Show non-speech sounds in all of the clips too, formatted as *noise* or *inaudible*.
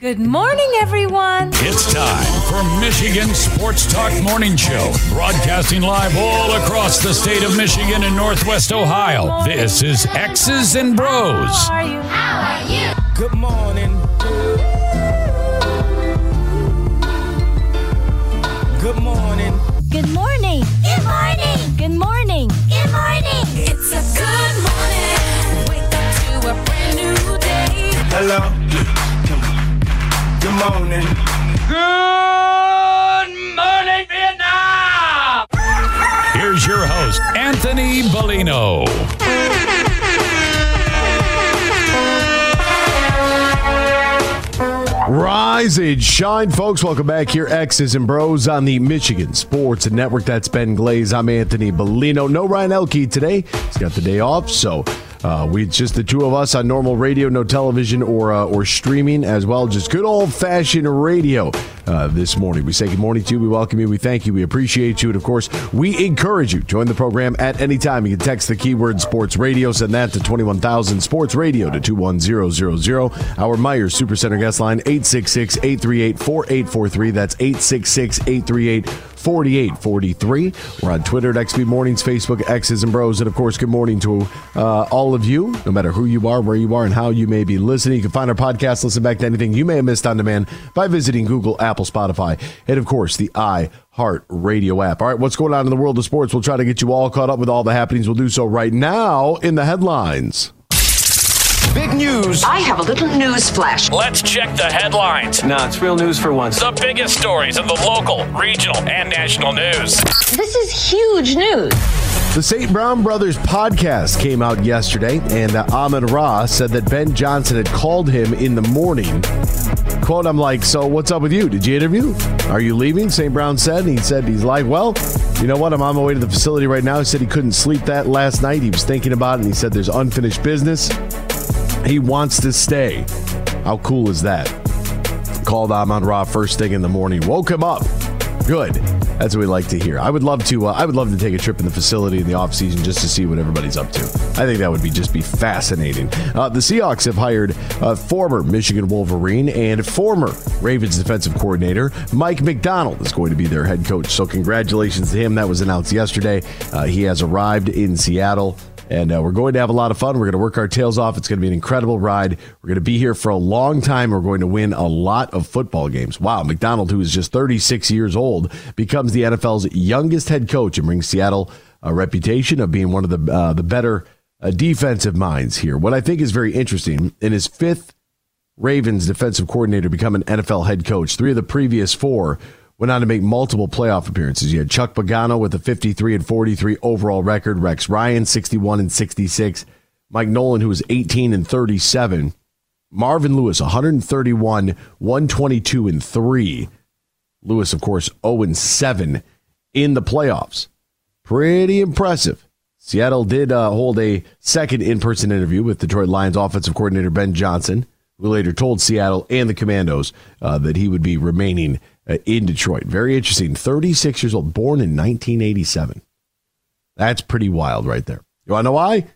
Good morning, everyone. It's time for Michigan Sports Talk Morning Show, broadcasting live all across the state of Michigan and Northwest Ohio. This is X's and Bros. How are you? How are you? Good morning. Good morning. Good morning. Good morning. Good morning. Good morning. It's a good morning. Wake up to a brand new day. Hello. Good morning. Vietnam. Here's your host, Anthony Bellino. Rise and shine, folks. Welcome back here, X's and Bros on the Michigan Sports Network. That's Ben Glaze. I'm Anthony Bellino. No Ryan Elke today. He's got the day off, so uh, we just the two of us on normal radio, no television or uh, or streaming as well. Just good old fashioned radio uh, this morning. We say good morning to you. We welcome you. We thank you. We appreciate you, and of course, we encourage you join the program at any time. You can text the keyword Sports Radio, send that to twenty one thousand Sports Radio to two one zero zero zero. Our Myers Supercenter guest line 866-838-4843. That's 866-838 4843. We're on Twitter at XB Mornings, Facebook, X's and Bros. And of course, good morning to uh, all of you, no matter who you are, where you are, and how you may be listening. You can find our podcast, listen back to anything you may have missed on demand by visiting Google, Apple, Spotify, and of course, the iHeart Radio app. All right, what's going on in the world of sports? We'll try to get you all caught up with all the happenings. We'll do so right now in the headlines. Big news. I have a little news flash. Let's check the headlines. Nah, it's real news for once. The biggest stories in the local, regional, and national news. This is huge news. The St. Brown Brothers podcast came out yesterday, and uh, Amon-Ra said that Ben Johnson had called him in the morning. Quote, I'm like, so what's up with you? Did you interview? Are you leaving? St. Brown said. And he said, he's like, well, you know what? I'm on my way to the facility right now. He said he couldn't sleep that last night. He was thinking about it, and he said there's unfinished business. He wants to stay. How cool is that? Called Amon-Ra first thing in the morning. Woke him up. Good. That's what we like to hear. I would love to. Uh, I would love to take a trip in the facility in the off season just to see what everybody's up to. I think that would be just be fascinating. Uh, the Seahawks have hired uh, former Michigan Wolverine and former Ravens defensive coordinator Mike Macdonald is going to be their head coach. So congratulations to him. That was announced yesterday. Uh, he has arrived in Seattle. And uh, we're going to have a lot of fun. We're going to work our tails off. It's going to be an incredible ride. We're going to be here for a long time. We're going to win a lot of football games. Wow. Macdonald, who is just 36 years old, becomes the NFL's youngest head coach and brings Seattle a reputation of being one of the, uh, the better uh, defensive minds here. What I think is very interesting in his fifth Ravens defensive coordinator become an NFL head coach, three of the previous four went on to make multiple playoff appearances. You had Chuck Pagano with a 53 and 43 overall record, Rex Ryan 61 and 66, Mike Nolan who was 18 and 37, Marvin Lewis 131, 122 and 3. Lewis of course 0 and 7 in the playoffs. Pretty impressive. Seattle did uh, hold a second in-person interview with Detroit Lions offensive coordinator Ben Johnson, who later told Seattle and the Commanders uh, that he would be remaining Uh, in Detroit. Very interesting. 36 years old, born in 1987. That's pretty wild right there. You want to know why?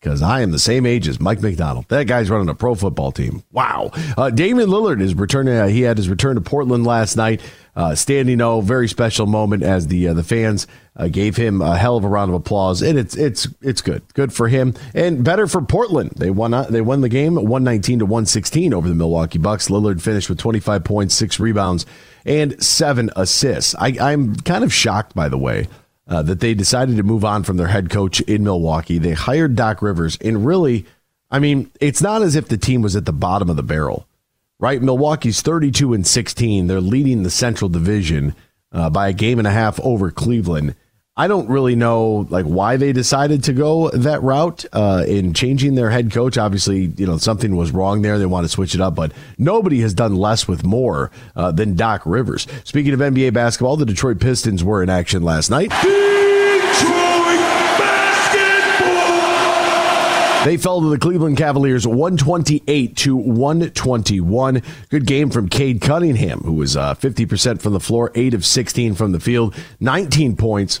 Because I am the same age as Mike Macdonald. That guy's running a pro football team. Wow. Uh, Damian Lillard is returning. Uh, he had his return to Portland last night. Uh, standing O, very special moment as the uh, the fans uh, gave him a hell of a round of applause, and it's it's it's good, good for him, and better for Portland. They won uh, they won the game one nineteen to one sixteen over the Milwaukee Bucks. Lillard finished with twenty five points, six rebounds, and seven assists. I, I'm kind of shocked, by the way, uh, that they decided to move on from their head coach in Milwaukee. They hired Doc Rivers, and really, I mean, it's not as if the team was at the bottom of the barrel, right? Milwaukee's 32 and 16. They're leading the Central Division uh, by a game and a half over Cleveland. I don't really know like why they decided to go that route uh, in changing their head coach. Obviously, you know something was wrong there. They want to switch it up, but nobody has done less with more uh, than Doc Rivers. Speaking of NBA basketball, the Detroit Pistons were in action last night. They fell to the Cleveland Cavaliers 128 to 121. Good game from Cade Cunningham, who was uh, 50% from the floor, 8 of 16 from the field, 19 points,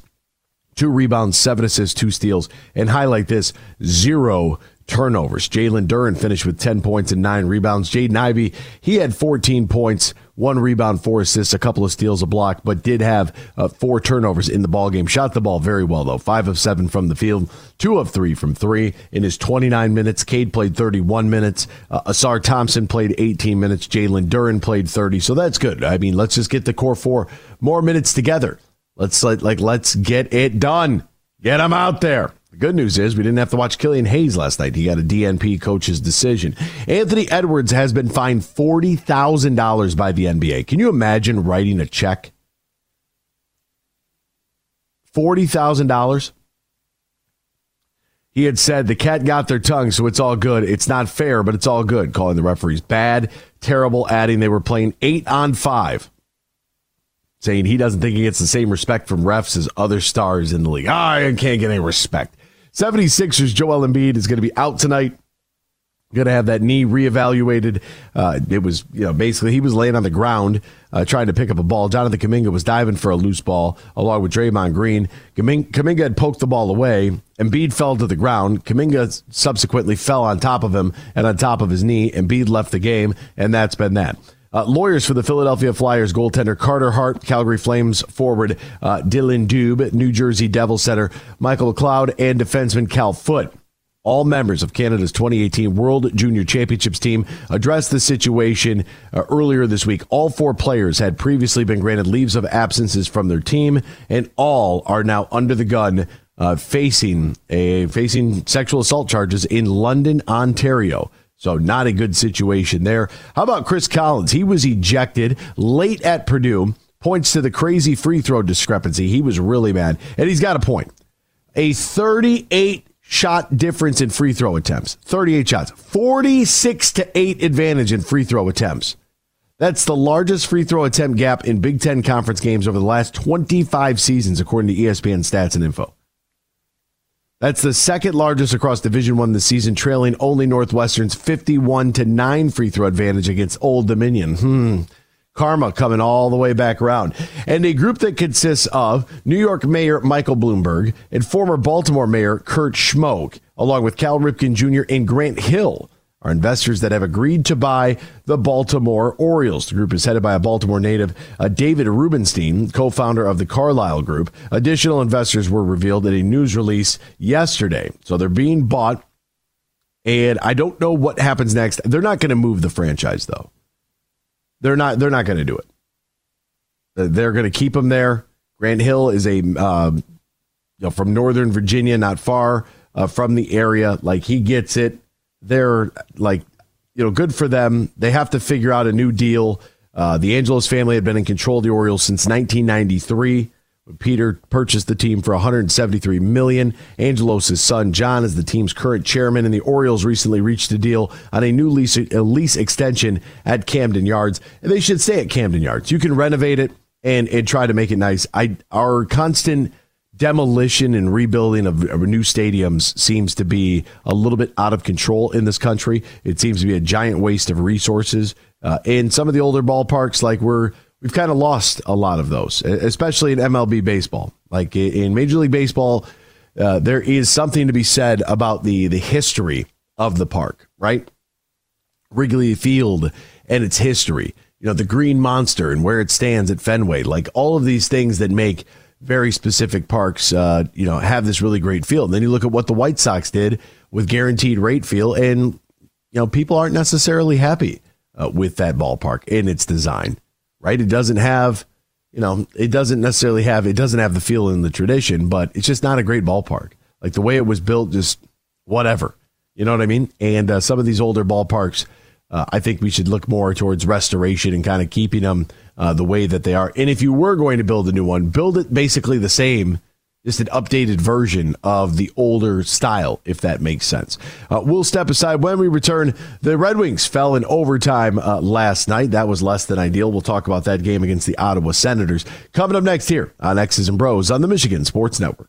two rebounds, seven assists, two steals, and highlight this zero turnovers. Jalen Duren finished with 10 points and nine rebounds. Jaden Ivey, he had 14 points, one rebound, four assists, a couple of steals, a block, but did have uh, four turnovers in the ball game. Shot the ball very well though, five of seven from the field, two of three from three in his 29 minutes. Cade played 31 minutes. Uh, Ausar Thompson played 18 minutes. Jalen Duren played 30. So that's good. I mean, let's just get the core four more minutes together. Let's like, like let's get it done. Get them out there. The good news is we didn't have to watch Killian Hayes last night. He got a DNP coach's decision. Anthony Edwards has been fined $40,000 by the NBA. Can you imagine writing a check? $40,000? He had said the cat got their tongue, so it's all good. It's not fair, but it's all good, calling the referees bad, terrible, adding they were playing eight on five saying he doesn't think he gets the same respect from refs as other stars in the league. Ah, I can't get any respect. 76ers Joel Embiid is going to be out tonight. Going to have that knee reevaluated. Uh, it was, you know, basically he was laying on the ground uh, trying to pick up a ball. Jonathan Kuminga was diving for a loose ball along with Draymond Green. Kuminga, Kuminga had poked the ball away. Embiid fell to the ground. Kuminga subsequently fell on top of him and on top of his knee. Embiid left the game, and that's been that. Uh, lawyers for the Philadelphia Flyers goaltender Carter Hart, Calgary Flames forward uh, Dillon Dubé, New Jersey Devils center Michael McLeod, and defenseman Cal Foote, All members of Canada's 2018 World Junior Championships team addressed the situation uh, earlier this week. All four players had previously been granted leaves of absences from their team, and all are now under the gun uh, facing a facing sexual assault charges in London, Ontario. So not a good situation there. How about Chris Collins? He was ejected late at Purdue. Points to the crazy free throw discrepancy. He was really mad, and he's got a point. A 38 shot difference in free throw attempts. 38 shots. 46 to 8 advantage in free throw attempts. That's the largest free throw attempt gap in Big Ten conference games over the last 25 seasons, according to ESPN stats and info. That's the second largest across Division One this season, trailing only Northwestern's 51 to 9 free throw advantage against Old Dominion. Hmm. Karma coming all the way back around. And a group that consists of New York Mayor Michael Bloomberg and former Baltimore Mayor Kurt Schmoke, along with Cal Ripken Jr. and Grant Hill, are investors that have agreed to buy the Baltimore Orioles. The group is headed by a Baltimore native, uh, David Rubenstein, co founder of the Carlyle Group. Additional investors were revealed in a news release yesterday. So they're being bought, and I don't know what happens next. They're not going to move the franchise, though. They're not. They're not going to do it. They're going to keep them there. Grant Hill is a um, you know, from Northern Virginia, not far uh, from the area. Like he gets it. They're like, you know, good for them. They have to figure out a new deal. Uh, the Angelos family had been in control of the Orioles since 1993. when Peter purchased the team for 173 million. Angelos' son John is the team's current chairman, and the Orioles recently reached a deal on a new lease, a lease extension at Camden Yards. And they should stay at Camden Yards. You can renovate it and and try to make it nice. I our constant demolition and rebuilding of, of new stadiums seems to be a little bit out of control in this country. It seems to be a giant waste of resources. Uh, in some of the older ballparks, like we're we've kind of lost a lot of those, especially in MLB baseball. Like in Major League Baseball, uh, there is something to be said about the the history of the park, right? Wrigley Field and its history. You know, the Green Monster and where it stands at Fenway. Like all of these things that make very specific parks, uh, you know, have this really great feel. And then you look at what the White Sox did with Guaranteed Rate Field, and you know, people aren't necessarily happy uh, with that ballpark and its design. Right? It doesn't have, you know, it doesn't necessarily have, it doesn't have the feel in the tradition, but it's just not a great ballpark. Like the way it was built, just whatever. You know what I mean? And uh, some of these older ballparks, uh, I think we should look more towards restoration and kind of keeping them uh, the way that they are. And if you were going to build a new one, build it basically the same, just an updated version of the older style, if that makes sense. Uh, we'll step aside when we return. The Red Wings fell in overtime uh, last night. That was less than ideal. We'll talk about that game against the Ottawa Senators coming up next here on X's and Bros on the Michigan Sports Network.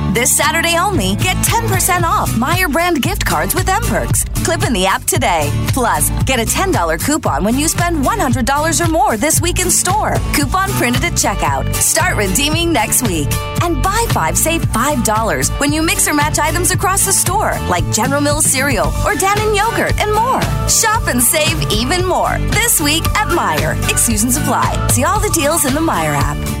This Saturday only, get 10% off Meijer brand gift cards with M Perks. Clip in the app today. Plus, get a $10 coupon when you spend $100 or more this week in store. Coupon printed at checkout. Start redeeming next week. And buy five, save $5 when you mix or match items across the store, like General Mills cereal or Dannon yogurt and more. Shop and save even more this week at Meijer. Exclusions apply. See all the deals in the Meijer app.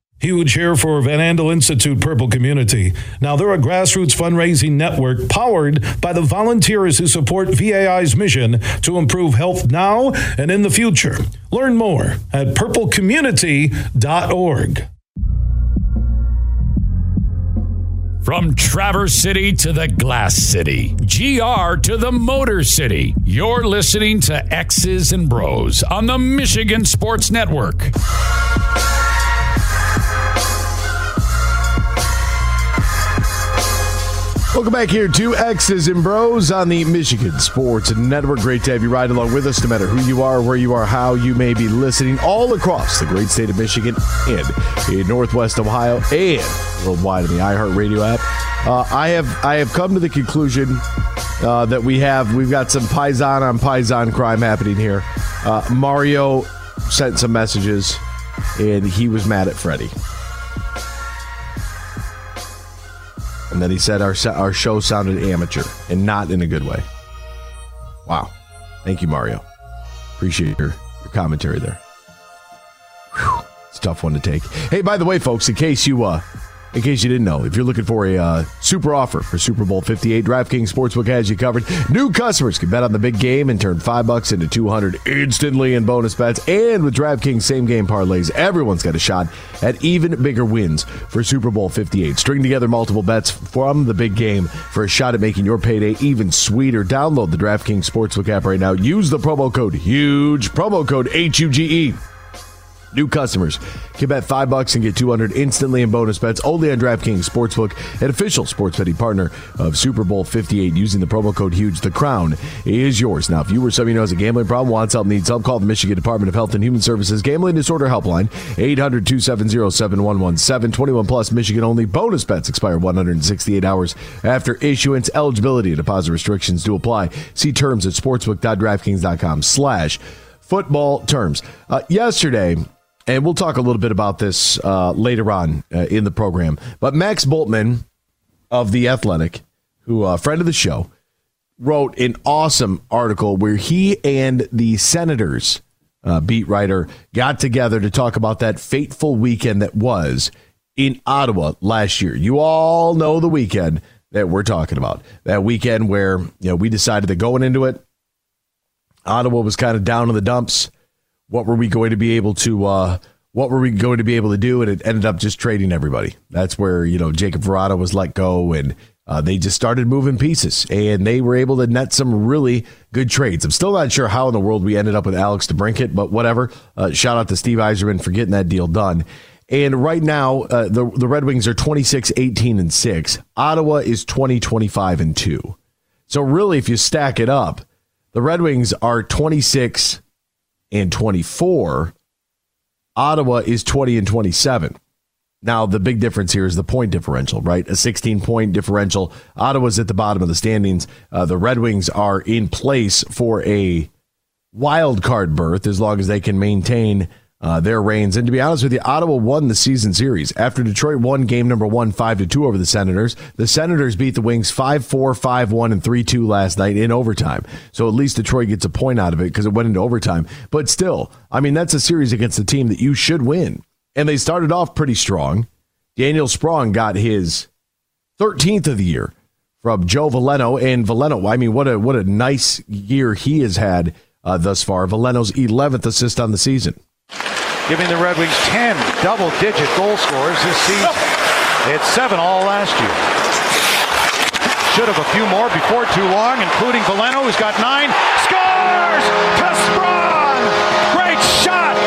Huge here for Van Andel Institute Purple Community. Now, they're a grassroots fundraising network powered by the volunteers who support VAI's mission to improve health now and in the future. Learn more at purplecommunity.org. From Traverse City to the Glass City, GR to the Motor City, you're listening to X's and Bros on the Michigan Sports Network. Welcome back here to X's and Bros on the Michigan Sports Network. Great to have you ride along with us, no matter who you are, where you are, how you may be listening, all across the great state of Michigan and in Northwest Ohio and worldwide on the iHeartRadio app. Uh, I have I have come to the conclusion uh, that we have we've got some paisan on paisan crime happening here. Uh, Mario sent some messages, and he was mad at Freddie. And then he said our our show sounded amateur and not in a good way. Wow. Thank you, Mario. Appreciate your, your commentary there. Whew. It's a tough one to take. Hey, by the way, folks, in case you uh in case you didn't know, if you're looking for a uh, super offer for Super Bowl 58, DraftKings Sportsbook has you covered. New customers can bet on the big game and turn five bucks into 200 instantly in bonus bets. And with DraftKings same game parlays, everyone's got a shot at even bigger wins for Super Bowl 58. String together multiple bets from the big game for a shot at making your payday even sweeter. Download the DraftKings Sportsbook app right now. Use the promo code HUGE, promo code H U G E. New customers can bet five bucks and get 200 instantly in bonus bets only on DraftKings Sportsbook, an official sports betting partner of Super Bowl 58 using the promo code HUGE. The crown is yours. Now, if you or somebody who has a gambling problem, wants help, needs help, call the Michigan Department of Health and Human Services Gambling Disorder Helpline, 800 270 7117. 21 plus Michigan only. Bonus bets expire 168 hours after issuance. Eligibility and deposit restrictions do apply. See terms at sportsbook.draftkings.com slash football terms. Uh, yesterday, and we'll talk a little bit about this uh, later on uh, in the program. But Max Bultman of The Athletic, who a friend of the show, wrote an awesome article where he and the Senators uh, beat writer got together to talk about that fateful weekend that was in Ottawa last year. You all know the weekend that we're talking about. That weekend where you know we decided that going into it, Ottawa was kind of down in the dumps what were we going to be able to uh, what were we going to be able to do? And it ended up just trading everybody. That's where you know Jakub Vrana was let go and uh, they just started moving pieces and they were able to net some really good trades. I'm still not sure how in the world we ended up with alex DeBrincat, but whatever. Uh, shout out to steve Yzerman for getting that deal done. And right now uh, the, the red wings are 26 18 and 6 ottawa is 20 25 and 2 so really if you stack it up the red wings are 26 and 24. Ottawa is 20 and 27. Now, the big difference here is the point differential, right? A 16 point differential. Ottawa's at the bottom of the standings. Uh, the Red Wings are in place for a wild card berth as long as they can maintain uh, their reigns. And to be honest with you, Ottawa won the season series after Detroit won game number one, five to two over the Senators. The Senators beat the Wings 5 4, 5 1, and 3 2 last night in overtime. So at least Detroit gets a point out of it because it went into overtime. But still, I mean, that's a series against a team that you should win. And they started off pretty strong. Daniel Sprong got his 13th of the year from Joe Veleno. And Veleno, I mean, what a what a nice year he has had uh, thus far. Veleno's 11th assist on the season. Giving the Red Wings 10 double digit goal scorers this season. They had seven all last year. Should have a few more before too long, including Veleno, who's got nine. Scores! To Great shot!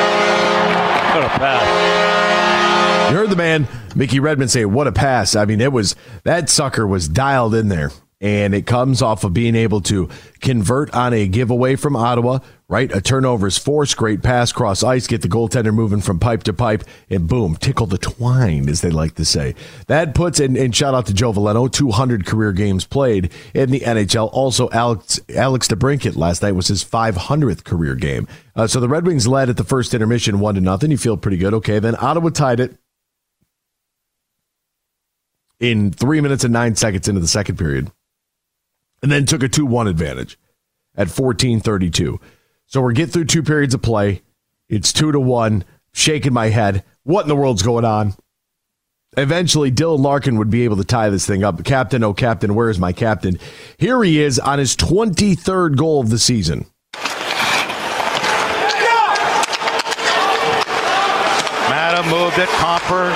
What a pass. You heard the man, Mickey Redmond, say, What a pass. I mean, it was that sucker was dialed in there. And it comes off of being able to convert on a giveaway from Ottawa, right? A turnover is forced, great pass cross ice, get the goaltender moving from pipe to pipe, and boom, tickle the twine, as they like to say. That puts, and, and shout out to Joe Veleno, 200 career games played in the NHL. Also, Alex, Alex DeBrincat last night was his 500th career game. Uh, so the Red Wings led at the first intermission, one to nothing. You feel pretty good. Okay, then Ottawa tied it in three minutes and nine seconds into the second period, and then took a 2 1 advantage at 14:32. So we're getting through two periods of play. It's two to one. Shaking my head. What in the world's going on? Eventually, Dylan Larkin would be able to tie this thing up. Captain, oh captain, where is my captain? Here he is on his 23rd goal of the season. Madam moved it. Compher.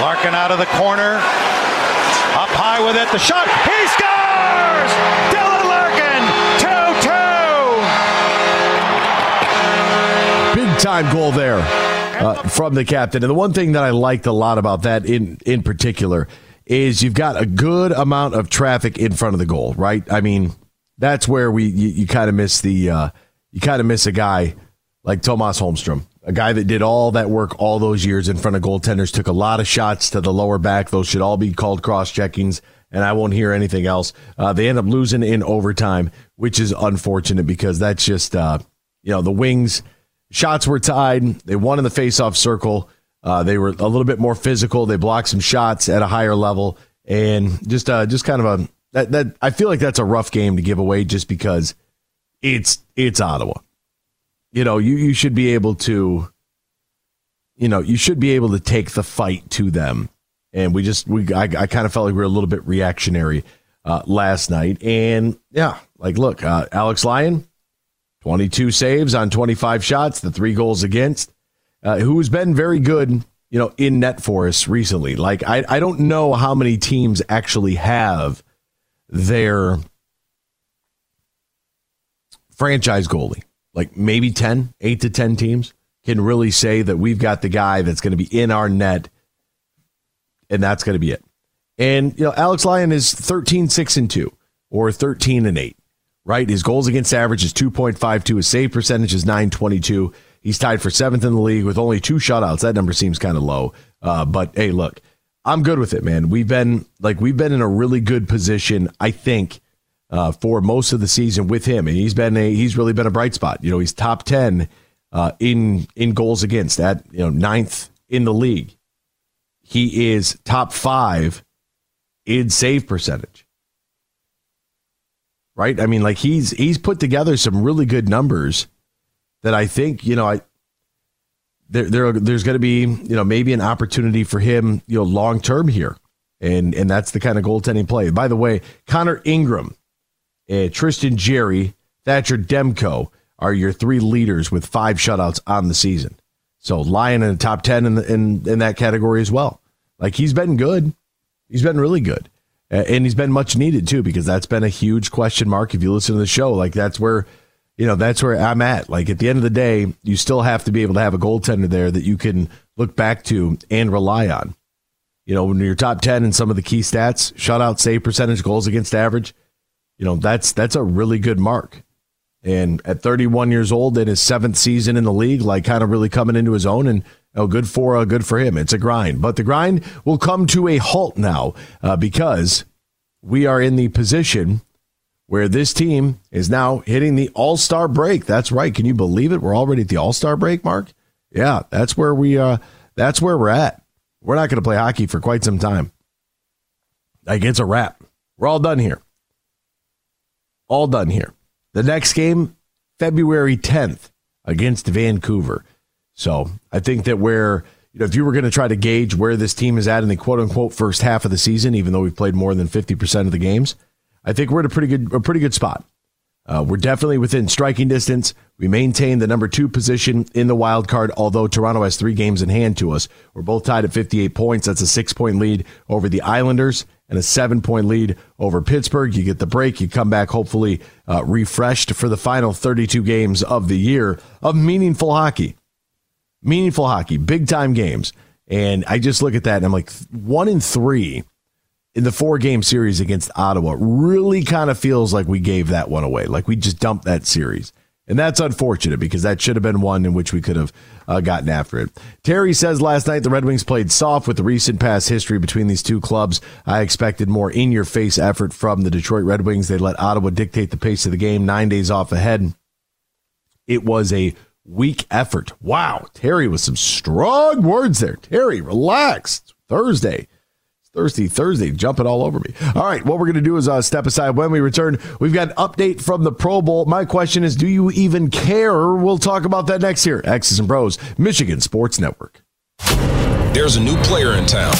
Larkin out of the corner. Up high with it. The shot. He scores! Dylan Larkin. 2 2. Big time goal there uh, from the captain. And the one thing that I liked a lot about that in, in particular is you've got a good amount of traffic in front of the goal, right? I mean, that's where we you, you kind of miss the uh, you kind of miss a guy like Tomas Holmstrom, a guy that did all that work all those years in front of goaltenders, took a lot of shots to the lower back. Those should all be called cross checkings, and I won't hear anything else. Uh, they end up losing in overtime, which is unfortunate because that's just uh, you know the Wings shots were tied. They won in the faceoff circle. Uh, they were a little bit more physical. They blocked some shots at a higher level, and just uh, just kind of a that that I feel like that's a rough game to give away just because it's it's Ottawa. You know, you you should be able to, you know, you should be able to take the fight to them, and we just we I, I kind of felt like we were a little bit reactionary uh, last night, and yeah, like look, uh, Alex Lyon, twenty two saves on twenty five shots, the three goals against uh, who's been very good, you know, in net for us recently. Like I, I don't know how many teams actually have their franchise goalie. Like maybe 10, 8 to 10 teams can really say that we've got the guy that's going to be in our net and that's going to be it. And you know, Alex Lyon is 13 6 and 2 or 13 and 8, right? His goals against average is 2.52, his save percentage is 922. He's tied for seventh in the league with only two shutouts. That number seems kind of low. Uh, but hey, look, I'm good with it, man. We've been like we've been in a really good position, I think, uh, for most of the season with him, and he's been a he's really been a bright spot. You know, he's top ten uh, in in goals against at you know ninth in the league. He is top five in save percentage. Right? I mean, like he's he's put together some really good numbers that I think you know I there, there there's going to be you know maybe an opportunity for him you know long term here, and and that's the kind of goaltending play. By the way, Connor Ingram, uh, Tristan Jarry, Thatcher Demko are your three leaders with five shutouts on the season. So Lyon in the top ten in the, in in that category as well. Like he's been good, he's been really good, uh, and he's been much needed too because that's been a huge question mark. If you listen to the show, like that's where you know, that's where I'm at. Like at the end of the day, you still have to be able to have a goaltender there that you can look back to and rely on. You know, when you're top 10 in some of the key stats, shutout, save percentage, goals against average, you know, that's that's a really good mark. And at 31 years old, in his seventh season in the league, like kind of really coming into his own, and oh, good for uh, good for him. It's a grind, but the grind will come to a halt now uh, because we are in the position where this team is now hitting the All Star break. That's right. Can you believe it? We're already at the All Star break, Mark. Yeah, that's where we uh, that's where we're at. We're not going to play hockey for quite some time. Like it's a wrap. We're all done here. All done here. The next game, February 10th against Vancouver. So I think that where, you know, if you were going to try to gauge where this team is at in the quote unquote first half of the season, even though we've played more than 50% of the games, I think we're at a pretty good, a pretty good spot. Uh, we're definitely within striking distance. We maintain the number two position in the wild card, although Toronto has three games in hand to us. We're both tied at 58 points. That's a six point lead over the Islanders and a seven point lead over Pittsburgh. You get the break. You come back hopefully uh, refreshed for the final 32 games of the year of meaningful hockey. Meaningful hockey, big time games. And I just look at that and I'm like, one in three in the four game series against Ottawa really kind of feels like we gave that one away. Like we just dumped that series. And that's unfortunate because that should have been one in which we could have uh, gotten after it. Terry says last night the Red Wings played soft with the recent past history between these two clubs. I expected more in your face effort from the Detroit Red Wings. They let Ottawa dictate the pace of the game, nine days off ahead. It was a weak effort. Wow. Terry with some strong words there. Terry, relax. Thursday. Thursday, Thursday, jumping all over me. All right, what we're going to do is uh, step aside. When we return, we've got an update from the Pro Bowl. My question is, do you even care? We'll talk about that next year. X's and Bros, Michigan Sports Network. There's a new player in town.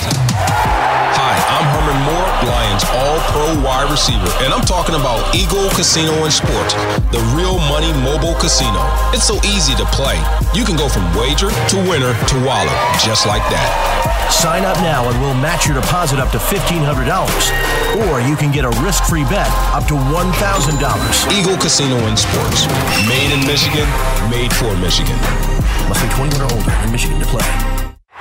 I'm Herman Moore, Lions All Pro wide receiver, and I'm talking about Eagle Casino and Sports, the real money mobile casino. It's so easy to play. You can go from wager to winner to wallet, just like that. Sign up now and we'll match your deposit up to $1,500. Or you can get a risk free bet up to $1,000. Eagle Casino and Sports. Made in Michigan, made for Michigan. Must be 21 or older in Michigan to play.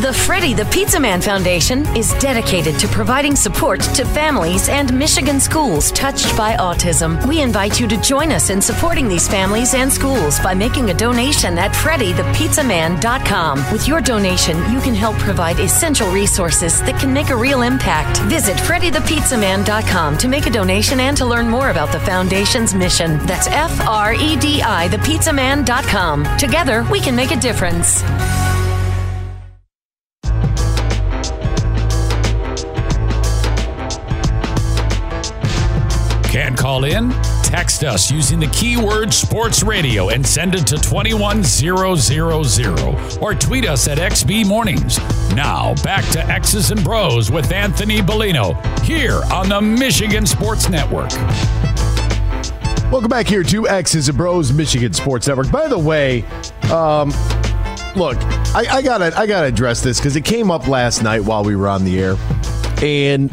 The Freddie the Pizza Man Foundation is dedicated to providing support to families and Michigan schools touched by autism. We invite you to join us in supporting these families and schools by making a donation at freddythepizzaman.com. With your donation, you can help provide essential resources that can make a real impact. Visit freddythepizzaman.com to make a donation and to learn more about the foundation's mission. That's F R E D I thepizzaman.com. Together, we can make a difference. Call in? Text us using the keyword sports radio and send it to 21000 or tweet us at XB Mornings. Now, back to X's and Bros with Anthony Bellino here on the Michigan Sports Network. Welcome back here to X's and Bros Michigan Sports Network. By the way, um, look, I, I gotta I gotta address this because it came up last night while we were on the air, and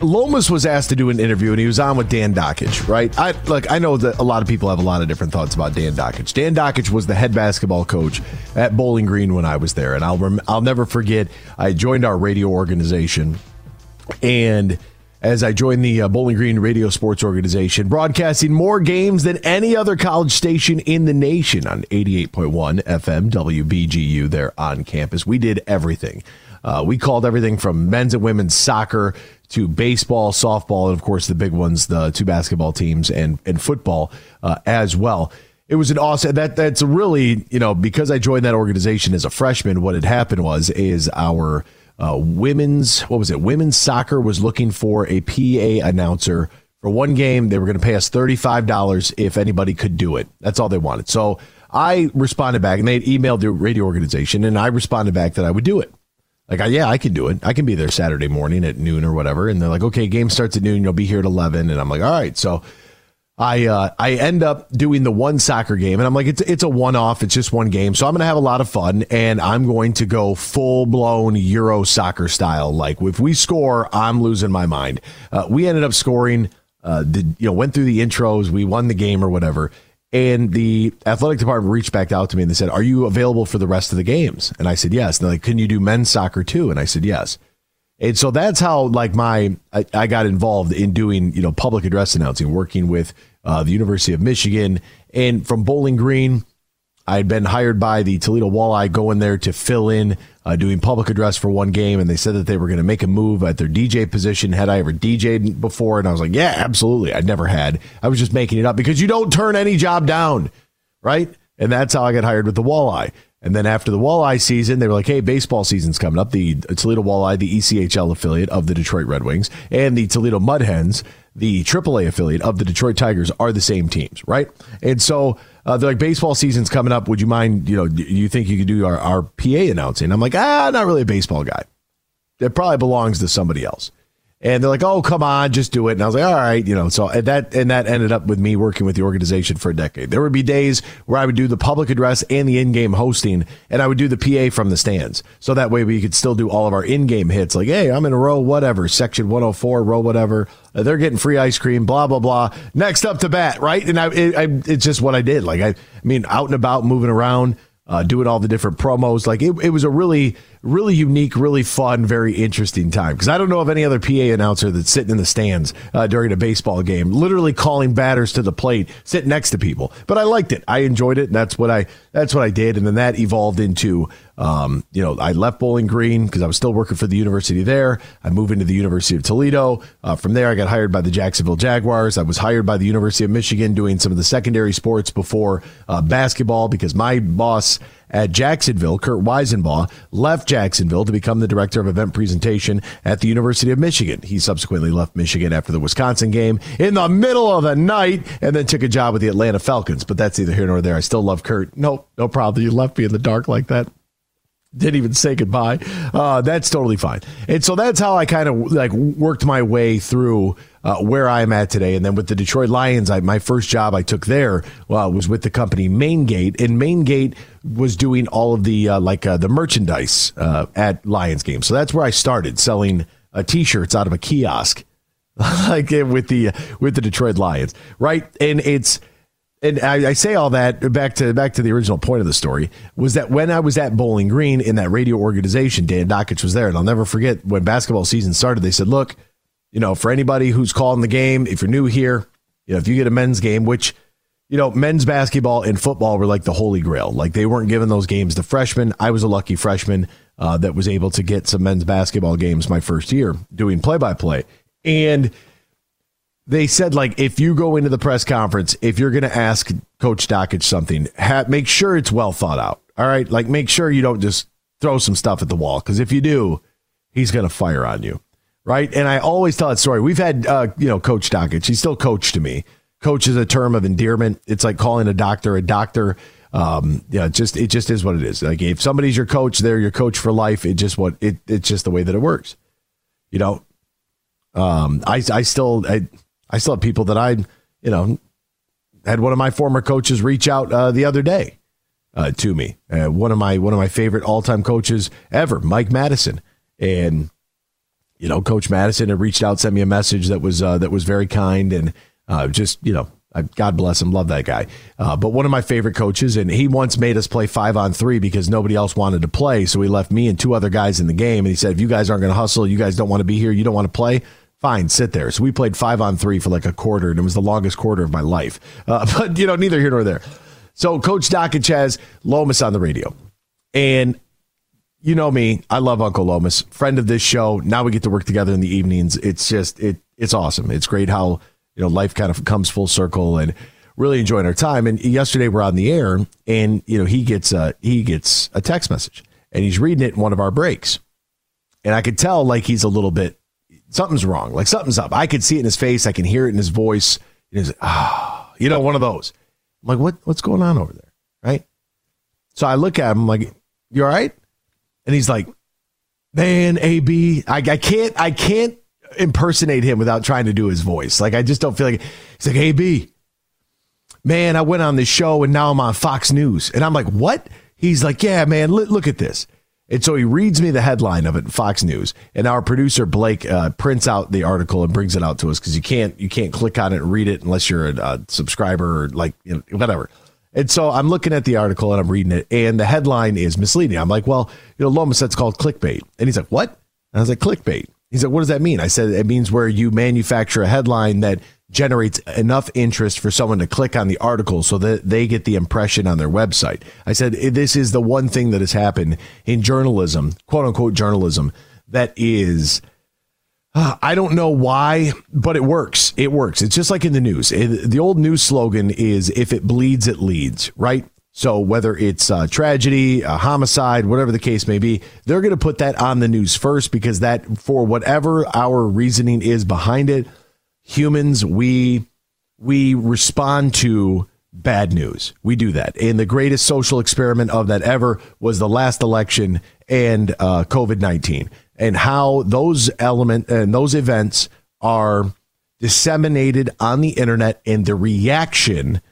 Lomas was asked to do an interview, and he was on with Dan Dakich, right? I look, I know that a lot of people have a lot of different thoughts about Dan Dakich. Dan Dakich was the head basketball coach at Bowling Green when I was there, and I'll rem- I'll never forget. I joined our radio organization, and as I joined the uh, Bowling Green Radio Sports Organization, broadcasting more games than any other college station in the nation on 88.1 FM WBGU there on campus. We did everything. Uh, we called everything from men's and women's soccer to baseball, softball, and of course the big ones, the two basketball teams and and football uh, as well. It was an awesome that that's really you know because I joined that organization as a freshman. What had happened was is our uh, women's what was it? Women's soccer was looking for a PA announcer for one game. They were going to pay us thirty five dollars if anybody could do it. That's all they wanted. So I responded back, and they had emailed the radio organization, and I responded back that I would do it. Like, yeah, I can do it. I can be there Saturday morning at noon or whatever. And they're like, okay, game starts at noon. You'll be here at eleven. And I'm like, all right. So I uh, I end up doing the one soccer game, and I'm like, it's it's a one off. It's just one game, so I'm gonna have a lot of fun, and I'm going to go full blown Euro soccer style. Like if we score, I'm losing my mind. Uh, we ended up scoring. Uh, did you know went through the intros, we won the game or whatever, and the athletic department reached back out to me and they said, "Are you available for the rest of the games?" And I said, "Yes." And they're like, "Can you do men's soccer too?" And I said, "Yes." And so that's how like my I, I got involved in doing you know public address announcing, working with uh, the University of Michigan, and from Bowling Green, I had been hired by the Toledo Walleye, going there to fill in, uh, doing public address for one game, and they said that they were going to make a move at their DJ position. Had I ever DJed before? And I was like, yeah, absolutely. I'd never had. I was just making it up because you don't turn any job down, right? And that's how I got hired with the Walleye. And then after the Walleye season, they were like, hey, baseball season's coming up. The Toledo Walleye, the ECHL affiliate of the Detroit Red Wings, and the Toledo Mud Hens, the AAA affiliate of the Detroit Tigers, are the same teams, right? And so uh, they're like, baseball season's coming up. Would you mind, you know, do you think you could do our, our PA announcing? I'm like, ah, not really a baseball guy. It probably belongs to somebody else. And they're like, "Oh, come on, just do it." And I was like, "All right, you know." So and that and that ended up with me working with the organization for a decade. There would be days where I would do the public address and the in-game hosting, and I would do the PA from the stands. So that way we could still do all of our in-game hits, like, "Hey, I'm in a row whatever, section 104, row whatever." They're getting free ice cream, blah blah blah. Next up to bat, right? And I, it, I it's just what I did. Like I, I mean, out and about, moving around uh, doing all the different promos. Like it, it was a really, really unique, really fun, very interesting time. Because I don't know of any other PA announcer that's sitting in the stands uh, during a baseball game, literally calling batters to the plate, sitting next to people. But I liked it. I enjoyed it. And that's what I that's what I did. And then that evolved into, um, you know, I left Bowling Green because I was still working for the university there. I moved into the University of Toledo. Uh, from there, I got hired by the Jacksonville Jaguars. I was hired by the University of Michigan doing some of the secondary sports before uh, basketball because my boss at Jacksonville, Kurt Weisenbaugh, left Jacksonville to become the director of event presentation at the University of Michigan. He subsequently left Michigan after the Wisconsin game in the middle of the night and then took a job with the Atlanta Falcons. But that's either here nor there. I still love Kurt. Nope, no problem. You left me in the dark like that didn't even say goodbye. Uh, that's totally fine. And so that's how I kind of like worked my way through uh, where I'm at today. And then with the Detroit Lions, I, my first job I took there uh, was with the company Maingate, and Maingate was doing all of the uh, like uh, the merchandise uh, at Lions games. So that's where I started selling t-shirts out of a kiosk, *laughs* like with the with the Detroit Lions, right? And it's and I, I, say all that back to back to the original point of the story was that when I was at Bowling Green in that radio organization, Dan Dakich was there, and I'll never forget when basketball season started. They said, "Look, you know, for anybody who's calling the game, if you're new here, you know, if you get a men's game, which you know, men's basketball and football were like the holy grail. Like they weren't giving those games to freshmen. I was a lucky freshman uh, that was able to get some men's basketball games my first year doing play by play, and." They said like if you go into the press conference, if you're going to ask Coach Dakich something, ha- make sure it's well thought out. All right, like make sure you don't just throw some stuff at the wall because if you do, he's going to fire on you, right? And I always tell that story. We've had uh, you know Coach Dakich. He's still coach to me. Coach is a term of endearment. It's like calling a doctor a doctor. Um, yeah, just it just is what it is. Like if somebody's your coach, they're your coach for life. It just what it it's just the way that it works. You know, um, I I still I I still have people that I, you know, had one of my former coaches reach out uh, the other day uh, to me. Uh, one of my one of my favorite all time coaches ever, Mike Madison, and you know, Coach Madison had reached out, sent me a message that was uh, that was very kind, and uh, just you know, God bless him, love that guy. Uh, but one of my favorite coaches, and he once made us play five on three because nobody else wanted to play, so he left me and two other guys in the game, and he said, if you guys aren't going to hustle, you guys don't want to be here, you don't want to play fine, sit there. So we played five on three for like a quarter, and it was the longest quarter of my life. Uh, *laughs* but, you know, neither here nor there. So Coach Dakich has Lomas on the radio. And you know me. I love Uncle Lomas, friend of this show. Now we get to work together in the evenings. It's just it it's awesome. It's great how you know life kind of comes full circle and really enjoying our time. And yesterday we're on the air, and you know he gets a he gets a text message, and he's reading it in one of our breaks, and I could tell like he's a little bit something's wrong, like something's up. I could see it in his face, I can hear it in his voice. He's like, ah, you know, one of those. I'm like, what what's going on over there, right? So I look at him I'm like, you all right? And he's like, man, AB, I, I can't I can't impersonate him without trying to do his voice. Like I just don't feel like he's like, AB, man, I went on this show and now I'm on Fox News. And I'm like, what? He's like, yeah, man, look, look at this. And so he reads me the headline of it, Fox News, and our producer Blake uh, prints out the article and brings it out to us because you can't you can't click on it and read it unless you're a, a subscriber or like you know, whatever. And so I'm looking at the article and I'm reading it, and the headline is misleading. I'm like, well, you know, Lomas, that's called clickbait. And he's like, what? And I was like, clickbait. He's like, what does that mean? I said, it means where you manufacture a headline that generates enough interest for someone to click on the article so that they get the impression on their website. I said, this is the one thing that has happened in journalism, quote unquote journalism, that is. uh, I don't know why, but it works. It works. It's just like in the news. The old news slogan is if it bleeds, it leads, right? So whether it's a tragedy, a homicide, whatever the case may be, they're going to put that on the news first because that, for whatever our reasoning is behind it, humans we we respond to bad news. We do that. And the greatest social experiment of that ever was the last election and uh, COVID nineteen, and how those element and those events are disseminated on the internet and the reaction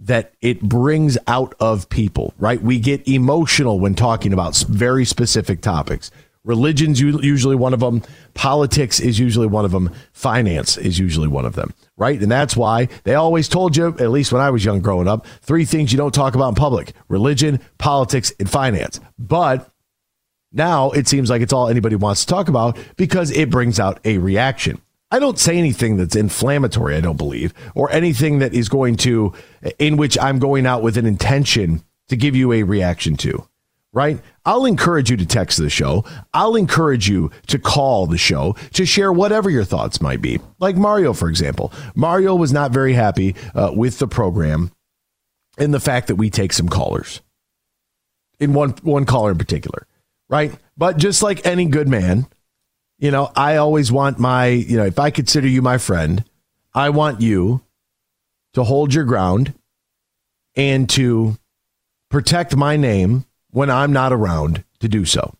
that it brings out of people, right? We get emotional when talking about very specific topics. Religion's usually one of them. Politics is usually one of them. Finance is usually one of them, right? And that's why they always told you, at least when I was young growing up, three things you don't talk about in public religion, politics, and finance. But now it seems like it's all anybody wants to talk about because it brings out a reaction. I don't say anything that's inflammatory, I don't believe, or anything that is going to, in which I'm going out with an intention to give you a reaction to, right? I'll encourage you to text the show. I'll encourage you to call the show to share whatever your thoughts might be. Like Mario, for example. Mario was not very happy uh, with the program and the fact that we take some callers in one one caller in particular, right? But just like any good man, you know, I always want my, you know, if I consider you my friend, I want you to hold your ground and to protect my name when I'm not around to do so.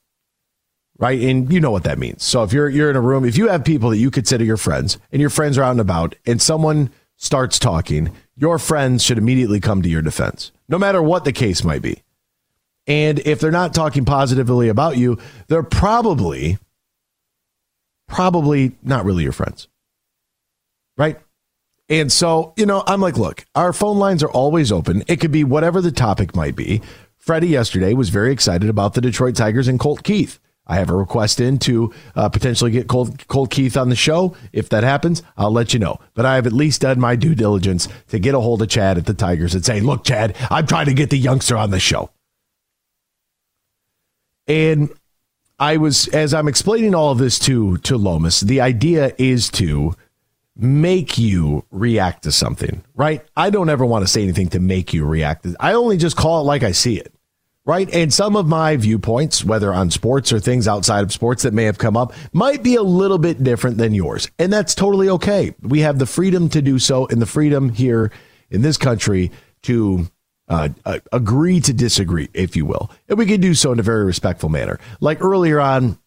Right? And you know what that means. So if you're you're in a room, if you have people that you consider your friends and your friends are out and about and someone starts talking, your friends should immediately come to your defense, no matter what the case might be. And if they're not talking positively about you, they're probably probably not really your friends. Right? And so, you know, I'm like, look, our phone lines are always open. It could be whatever the topic might be. Freddie yesterday was very excited about the Detroit Tigers and Colt Keith. I have a request in to uh, potentially get Colt, Colt Keith on the show. If that happens, I'll let you know. But I have at least done my due diligence to get a hold of Chad at the Tigers and say, look, Chad, I'm trying to get the youngster on the show. And I was, as I'm explaining all of this to to Lomas, the idea is to make you react to something, right? I don't ever want to say anything to make you react. I only just call it like I see it, right? And some of my viewpoints, whether on sports or things outside of sports that may have come up, might be a little bit different than yours. And that's totally okay. We have the freedom to do so and the freedom here in this country to uh, agree to disagree, if you will. And we can do so in a very respectful manner. Like earlier on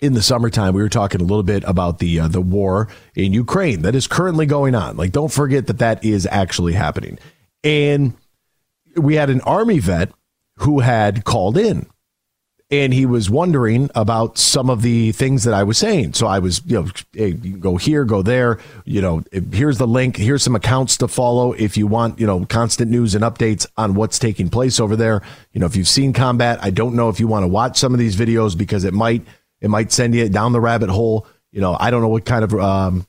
in the summertime, we were talking a little bit about the uh, the war in Ukraine that is currently going on. Like, don't forget that that is actually happening. And we had an army vet who had called in and he was wondering about some of the things that I was saying. So I was, you know, hey, you go here, go there. You know, here's the link. Here's some accounts to follow if you want, you know, constant news and updates on what's taking place over there. You know, if you've seen combat, I don't know if you want to watch some of these videos because it might it might send you down the rabbit hole. You know, I don't know what kind of um,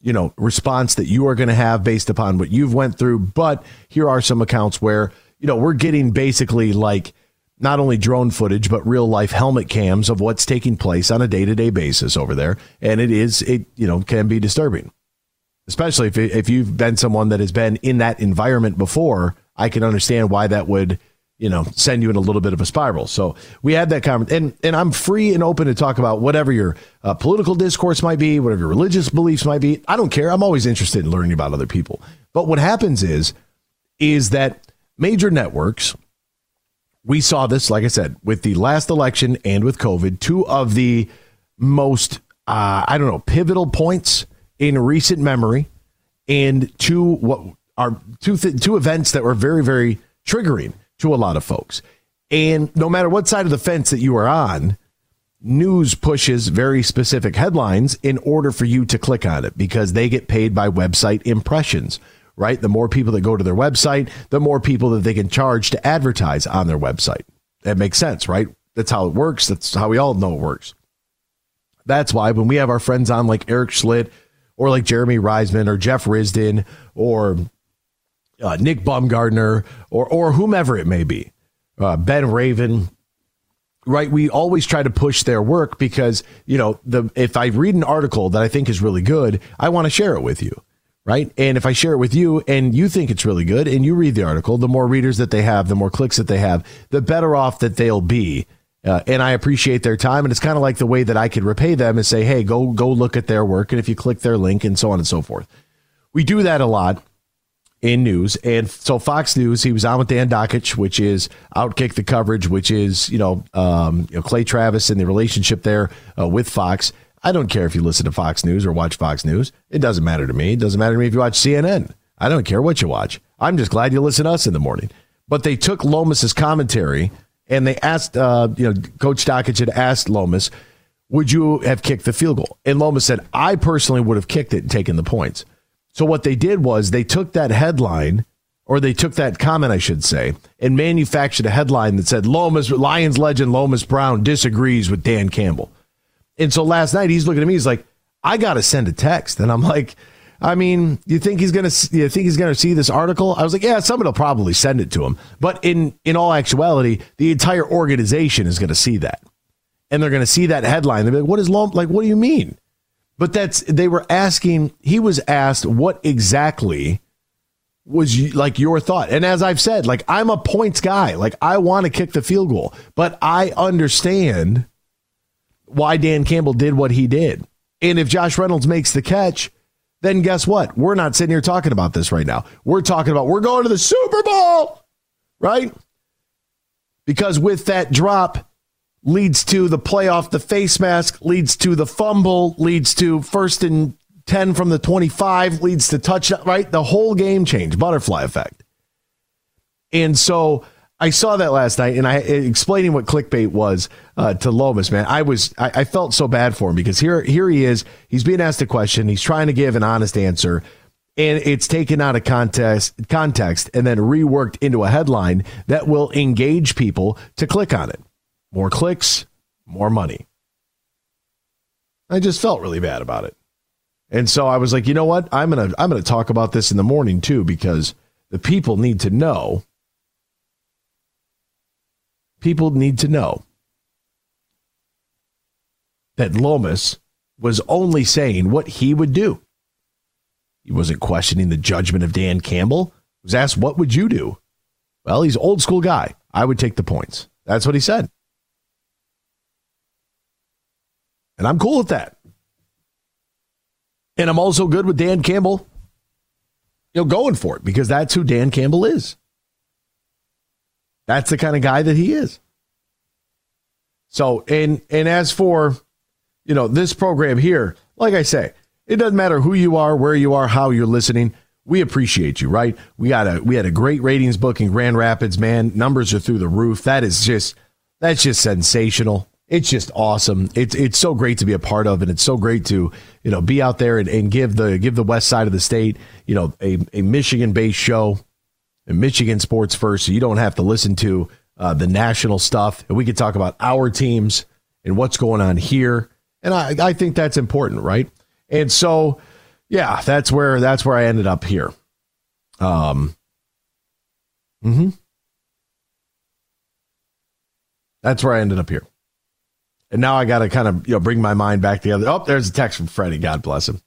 you know response that you are going to have based upon what you've went through. But here are some accounts where you know we're getting basically like not only drone footage but real life helmet cams of what's taking place on a day to day basis over there, and it is it you know can be disturbing, especially if if you've been someone that has been in that environment before. I can understand why that would you know send you in a little bit of a spiral. So we had that conversation, and and I'm free and open to talk about whatever your uh, political discourse might be, whatever your religious beliefs might be. I don't care. I'm always interested in learning about other people. But what happens is is that major networks we saw this, like I said, with the last election and with COVID, two of the most, uh, I don't know, pivotal points in recent memory, and two what are two th- two events that were very very triggering to a lot of folks. And no matter what side of the fence that you are on, news pushes very specific headlines in order for you to click on it because they get paid by website impressions right? The more people that go to their website, the more people that they can charge to advertise on their website. That makes sense, right? That's how it works. That's how we all know it works. That's why when we have our friends on like Eric Schlitt or like Jeremy Reisman or Jeff Risdon or uh, Nick Baumgardner or or whomever it may be, uh, Ben Raven, right? We always try to push their work because you know the if I read an article that I think is really good, I want to share it with you right? And if I share it with you and you think it's really good and you read the article, the more readers that they have, the more clicks that they have, the better off that they'll be. Uh, and I appreciate their time. And it's kind of like the way that I could repay them and say, hey, go go look at their work. And if you click their link and so on and so forth, we do that a lot in news. And so Fox News, he was on with Dan Dakich, which is Outkick the coverage, which is you know, um, you know Clay Travis and the relationship there uh, with Fox. I don't care if you listen to Fox News or watch Fox News. It doesn't matter to me. It doesn't matter to me if you watch CNN. I don't care what you watch. I'm just glad you listen to us in the morning. But they took Lomas's commentary and they asked, uh, you know, Coach Dakich had asked Lomas, would you have kicked the field goal? And Lomas said, I personally would have kicked it and taken the points. So what they did was they took that headline, or they took that comment, I should say, and manufactured a headline that said Lomas Lions legend Lomas Brown disagrees with Dan Campbell. And so last night he's looking at me. He's like, I got to send a text. And I'm like, I mean, you think he's gonna? You think he's gonna see this article? I was like, yeah, somebody will probably send it to him. But in in all actuality, the entire organization is gonna see that, and they're gonna see that headline. They're like, what is Lom? Like, what do you mean? But that's they were asking. He was asked what exactly was you, like your thought. And as I've said, like I'm a points guy. Like I want to kick the field goal, but I understand why Dan Campbell did what he did. And if Josh Reynolds makes the catch, then guess what? We're not sitting here talking about this right now. We're talking about we're going to the Super Bowl, right? Because with that drop leads to the playoff, the face mask leads to the fumble, leads to first and 10 from the 25, leads to touchdown, right? The whole game change, butterfly effect. And so I saw that last night, and I explaining what clickbait was uh, to Lomas. Man, I was I, I, felt so bad for him because here here he is. He's being asked a question. He's trying to give an honest answer, and it's taken out of context context and then reworked into a headline that will engage people to click on it. More clicks, more money. I just felt really bad about it, and so I was like, you know what? I'm gonna I'm gonna talk about this in the morning too because the people need to know people need to know that Lomas was only saying what he would do. He wasn't questioning the judgment of Dan Campbell. He was asked, What would you do? Well, he's old school guy. I would take the points. That's what he said. And I'm cool with that. And I'm also good with Dan Campbell, you know, going for it because that's who Dan Campbell is. That's the kind of guy that he is. So, and and as for, you know, this program here, like I say, it doesn't matter who you are, where you are, how you're listening. We appreciate you, right? We got a we had a great ratings book in Grand Rapids, man. Numbers are through the roof. That is just that's just sensational. It's just awesome. It's it's so great to be a part of, and it's so great to you know be out there and, and give the give the west side of the state you know a, a Michigan based show and Michigan sports first, so you don't have to listen to uh, the national stuff. And we can talk about our teams and what's going on here. And I, I think that's important, right? And so, yeah, that's where that's where I ended up here. Um. Hmm. That's where I ended up here. And now I got to kind of you know bring my mind back together. Oh, there's a text from Freddie. God bless him.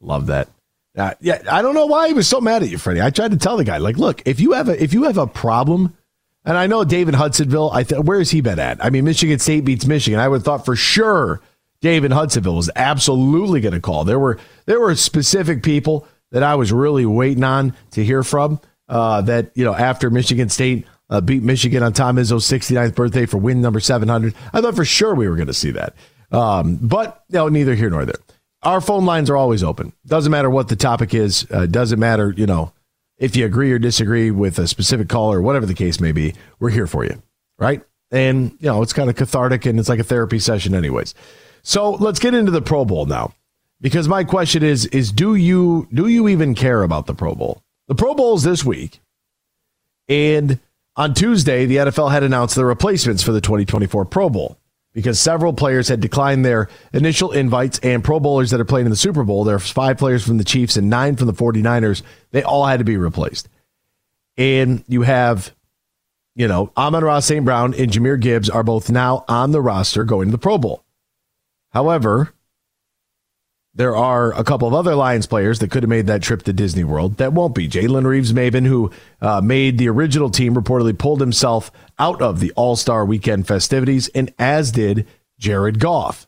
Love that. Uh, yeah, I don't know why he was so mad at you, Freddie. I tried to tell the guy, like, look, if you have a if you have a problem, and I know David Hudsonville, I th- where has he been at? I mean, Michigan State beats Michigan. I would have thought for sure David Hudsonville was absolutely going to call. There were there were specific people that I was really waiting on to hear from. Uh, that you know after Michigan State uh, beat Michigan on Tom Izzo's 69th birthday for win number 700, I thought for sure we were going to see that. Um, but you know, neither here nor there our phone lines are always open. Doesn't matter what the topic is. Uh, doesn't matter, you know, if you agree or disagree with a specific caller, whatever the case may be. We're here for you, right? And you know, it's kind of cathartic and it's like a therapy session, anyways. So let's get into the Pro Bowl now, because my question is: is do you do you even care about the Pro Bowl? The Pro Bowl is this week, and on Tuesday, the NFL had announced the replacements for the 2024 Pro Bowl because several players had declined their initial invites and Pro Bowlers that are playing in the Super Bowl. There's five players from the Chiefs and nine from the 49ers. They all had to be replaced. And you have, you know, Amon-Ra St. Brown and Jahmyr Gibbs are both now on the roster going to the Pro Bowl. However, there are a couple of other Lions players that could have made that trip to Disney World that won't be. Jalen Reeves-Maycock, who uh, made the original team, reportedly pulled himself out of the All Star weekend festivities, and as did Jared Goff.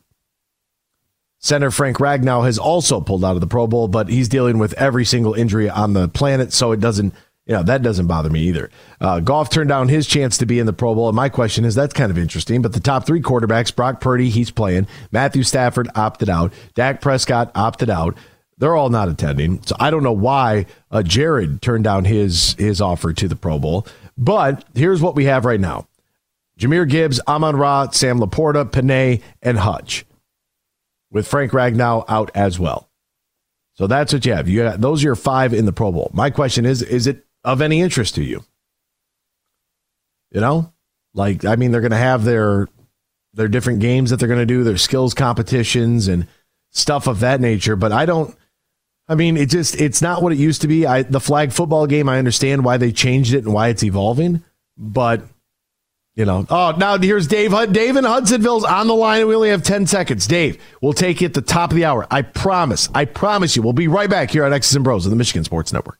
Center Frank Ragnow has also pulled out of the Pro Bowl, but he's dealing with every single injury on the planet, so it doesn't, you know, that doesn't bother me either. Uh, Goff turned down his chance to be in the Pro Bowl, and my question is that's kind of interesting. But the top three quarterbacks, Brock Purdy, he's playing. Matthew Stafford opted out. Dak Prescott opted out. They're all not attending, so I don't know why uh, Jared turned down his his offer to the Pro Bowl. But here's what we have right now: Jahmyr Gibbs, Amon-Ra, Sam LaPorta, Penei, and Hutch with Frank Ragnow out as well. So that's what you have. You got those are your five in the Pro Bowl. My question is: Is it of any interest to you? You know, like I mean, they're going to have their their different games that they're going to do, their skills competitions and stuff of that nature. But I don't. I mean, it just it's not what it used to be. I the flag football game. I understand why they changed it and why it's evolving, but you know, oh, now here's Dave. Dave in Hudsonville's on the line, and we only have 10 seconds. Dave, we'll take you at the top of the hour. I promise. I promise you. We'll be right back here on X's and Bros on the Michigan Sports Network.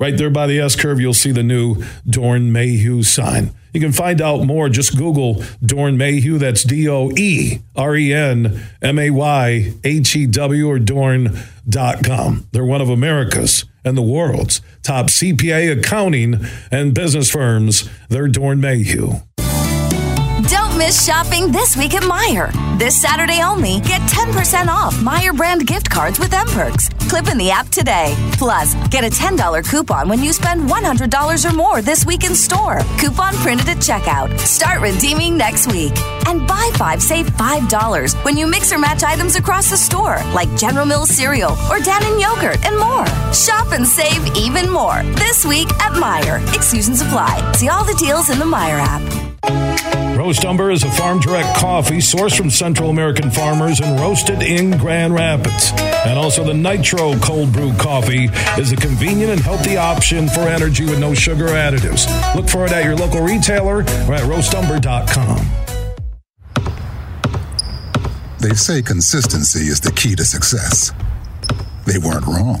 Right there by the S curve, you'll see the new Doeren Mayhew sign. You can find out more. Just Google Doeren Mayhew. That's D O E R E N M A Y H E W or Doeren.com. They're one of America's and the world's top CPA accounting and business firms. They're Doeren Mayhew. Miss shopping this week at Meijer. This Saturday only, get 10% off Meijer brand gift cards with mPerks. Clip in the app today. Plus, get a $10 coupon when you spend $100 or more this week in store. Coupon printed at checkout. Start redeeming next week. And buy five, save $5 when you mix or match items across the store, like General Mills cereal or Dannon yogurt and more. Shop and save even more this week at Meijer. Exclusions apply. See all the deals in the Meijer app. Roast Umber is a farm direct coffee sourced from Central American farmers and roasted in Grand Rapids. And also, the Nitro Cold Brew Coffee is a convenient and healthy option for energy with no sugar additives. Look for it at your local retailer or at roastumber.com. They say consistency is the key to success. They weren't wrong.